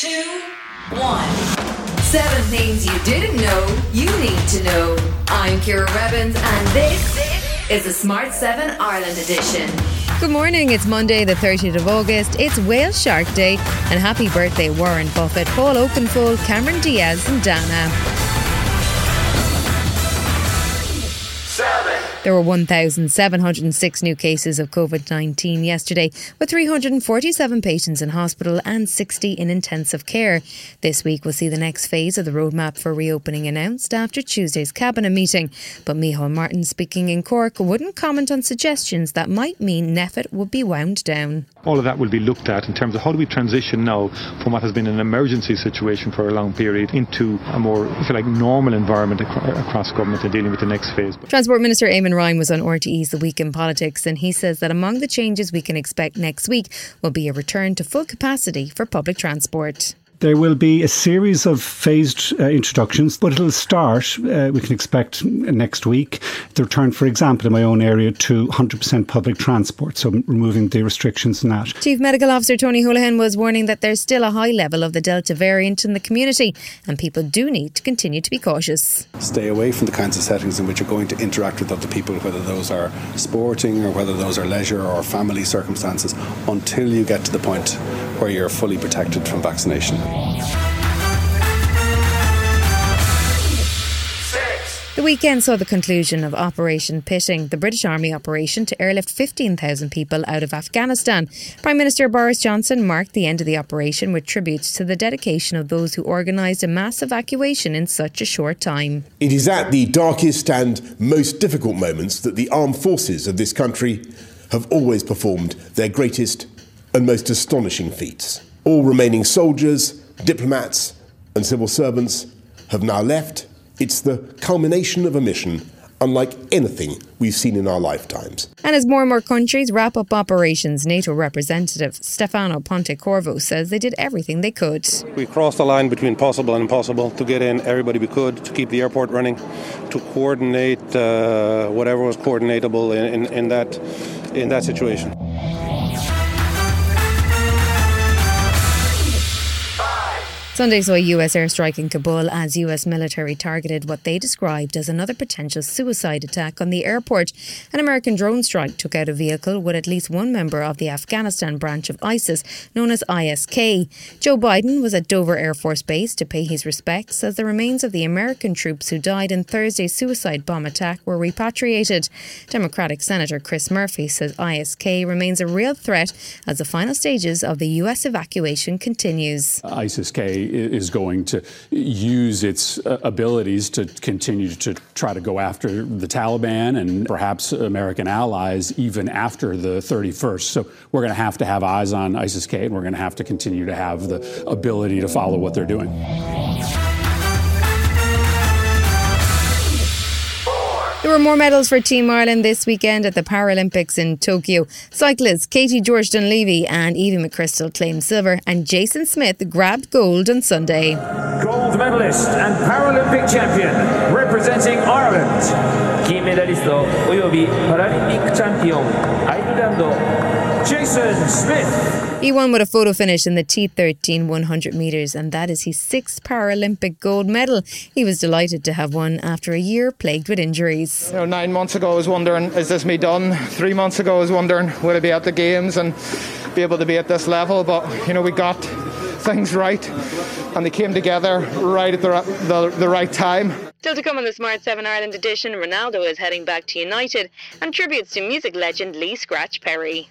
two, one. Seven things you didn't know you need to know. I'm Ciara Revins, and this is the Smart 7 Ireland edition. Good morning. It's Monday, the 30th of August. It's Whale Shark Day, and happy birthday, Warren Buffett, Paul Oakenfold, Cameron Diaz, and Dana. There were 1,706 new cases of COVID 19 yesterday, with 347 patients in hospital and 60 in intensive care. This week we'll see the next phase of the roadmap for reopening announced after Tuesday's cabinet meeting. But Micheál Martin, speaking in Cork, wouldn't comment on suggestions that might mean NPHET would be wound down. All of that will be looked at in terms of how do we transition now from what has been an emergency situation for a long period into a more, if you like, normal environment across government in dealing with the next phase. Transport Minister Eamon Ryan was on RTE's The Week in Politics, and he says that among the changes we can expect next week will be a return to full capacity for public transport. There will be a series of phased uh, introductions, but it'll start, uh, we can expect next week, the return, for example, in my own area to 100% public transport, so removing the restrictions on that. Chief Medical Officer Tony Holohan was warning that there's still a high level of the Delta variant in the community, and people do need to continue to be cautious. Stay away from the kinds of settings in which you're going to interact with other people, whether those are sporting or whether those are leisure or family circumstances, until you get to the point where you're fully protected from vaccination. The weekend saw the conclusion of Operation Pitting, the British Army operation to airlift 15,000 people out of Afghanistan. Prime Minister Boris Johnson marked the end of the operation with tributes to the dedication of those who organised a mass evacuation in such a short time. It is at the darkest and most difficult moments that the armed forces of this country have always performed their greatest and most astonishing feats. All remaining soldiers, diplomats, and civil servants have now left. It's the culmination of a mission unlike anything we've seen in our lifetimes. And as more and more countries wrap up operations, NATO representative Stefano Pontecorvo says they did everything they could. We crossed the line between possible and impossible to get in everybody we could, to keep the airport running, to coordinate uh, whatever was coordinatable in, in, in, that, in that situation. Sunday saw US airstrike in Kabul as US military targeted what they described as another potential suicide attack on the airport. An American drone strike took out a vehicle with at least one member of the Afghanistan branch of ISIS, known as ISK. Joe Biden was at Dover Air Force Base to pay his respects as the remains of the American troops who died in Thursday's suicide bomb attack were repatriated. Democratic Senator Chris Murphy says ISK remains a real threat as the final stages of the US evacuation continues. ISIS-K is going to use its uh, abilities to continue to try to go after the Taliban and perhaps American allies even after the 31st. So we're going to have to have eyes on ISIS K and we're going to have to continue to have the ability to follow what they're doing. There were more medals for Team Ireland this weekend at the Paralympics in Tokyo. Cyclists Katie George Dunlevy and Evie McCrystal claimed silver, and Jason Smith grabbed gold on Sunday. Gold medalist and Paralympic champion representing Ireland. Jason Smith. He won with a photo finish in the T13 100 metres, and that is his sixth Paralympic gold medal. He was delighted to have won after a year plagued with injuries. You know, nine months ago, I was wondering, is this me done? Three months ago, I was wondering, will I be at the games and be able to be at this level? But, you know, we got things right, and they came together right at the, the, the right time. Still to come on the Smart 7 Ireland edition, Ronaldo is heading back to United, and tributes to music legend Lee Scratch Perry.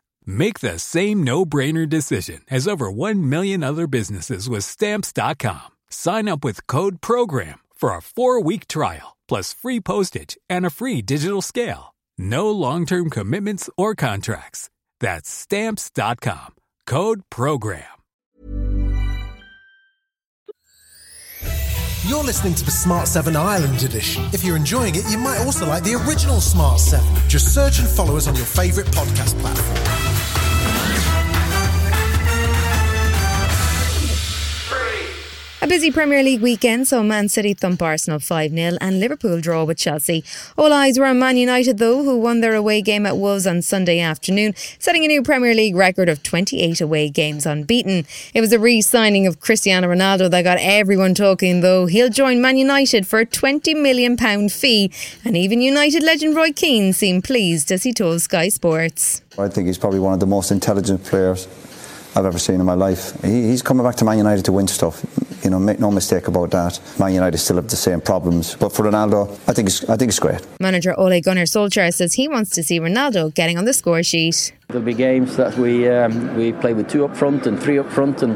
Make the same no-brainer decision as over 1 million other businesses with stamps.com. Sign up with code program for a 4-week trial plus free postage and a free digital scale. No long-term commitments or contracts. That's stamps.com. Code program. You're listening to the Smart 7 Ireland edition. If you're enjoying it, you might also like the original Smart 7. Just search and follow us on your favourite podcast platform. Busy Premier League weekend saw Man City thump Arsenal 5 0 and Liverpool draw with Chelsea. All eyes were on Man United, though, who won their away game at Wolves on Sunday afternoon, setting a new Premier League record of 28 away games unbeaten. It was a re signing of Cristiano Ronaldo that got everyone talking, though. He'll join Man United for a £20 million fee, and even United legend Roy Keane seemed pleased as he told Sky Sports. I think he's probably one of the most intelligent players I've ever seen in my life. He, he's coming back to Man United to win stuff. You know, make no mistake about that. Man United still have the same problems, but for Ronaldo, I think it's, I think it's great. Manager Ole Gunnar Solskjaer says he wants to see Ronaldo getting on the score sheet. There'll be games that we um, we play with two up front and three up front, and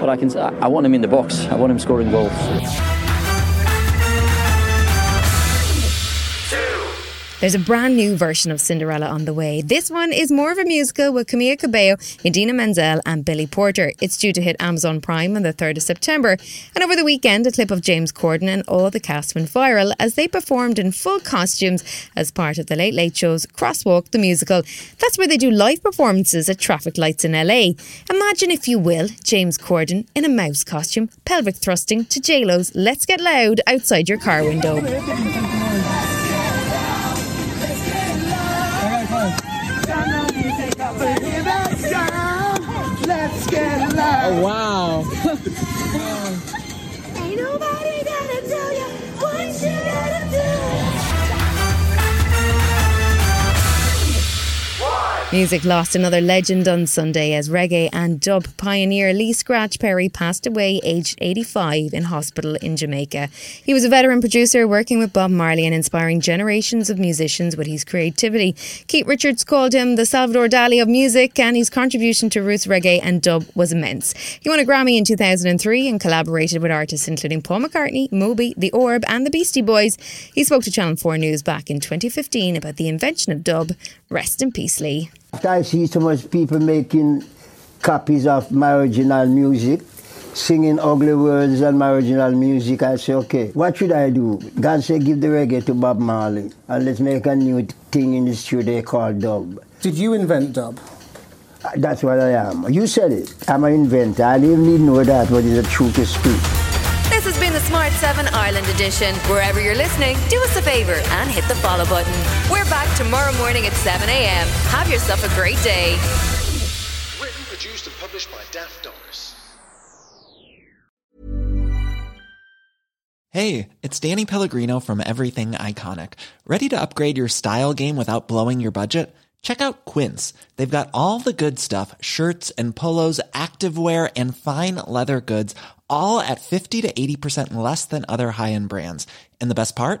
but I can I want him in the box. I want him scoring goals. There's a brand new version of Cinderella on the way. This one is more of a musical with Camila Cabello, Idina Menzel, and Billy Porter. It's due to hit Amazon Prime on the 3rd of September. And over the weekend, a clip of James Corden and all the cast went viral as they performed in full costumes as part of the Late Late Show's Crosswalk the Musical. That's where they do live performances at traffic lights in LA. Imagine, if you will, James Corden in a mouse costume, pelvic thrusting to JLo's Let's Get Loud outside your car window. Oh, wow. Ain't nobody tell Music lost another legend on Sunday as reggae and dub pioneer Lee Scratch Perry passed away aged 85 in hospital in Jamaica. He was a veteran producer working with Bob Marley and inspiring generations of musicians with his creativity. Keith Richards called him the Salvador Dali of music and his contribution to roots reggae and dub was immense. He won a Grammy in 2003 and collaborated with artists including Paul McCartney, Moby, The Orb and the Beastie Boys. He spoke to Channel 4 News back in 2015 about the invention of dub. Rest in peace, Lee. I see so much people making copies of my original music, singing ugly words on my original music. I say, okay, what should I do? God said, give the reggae to Bob Marley, and let's make a new thing in the studio called dub. Did you invent dub? Uh, That's what I am. You said it. I'm an inventor. I didn't even know that, but it's the truth to speak. This has been the Smart 7 Ireland edition. Wherever you're listening, do us a favour and hit the follow button. We're back tomorrow morning at 7 a.m. Have yourself a great day. Written, produced, and published by Daft Doris. Hey, it's Danny Pellegrino from Everything Iconic. Ready to upgrade your style game without blowing your budget? Check out Quince. They've got all the good stuff shirts and polos, activewear, and fine leather goods, all at 50 to 80% less than other high end brands. And the best part?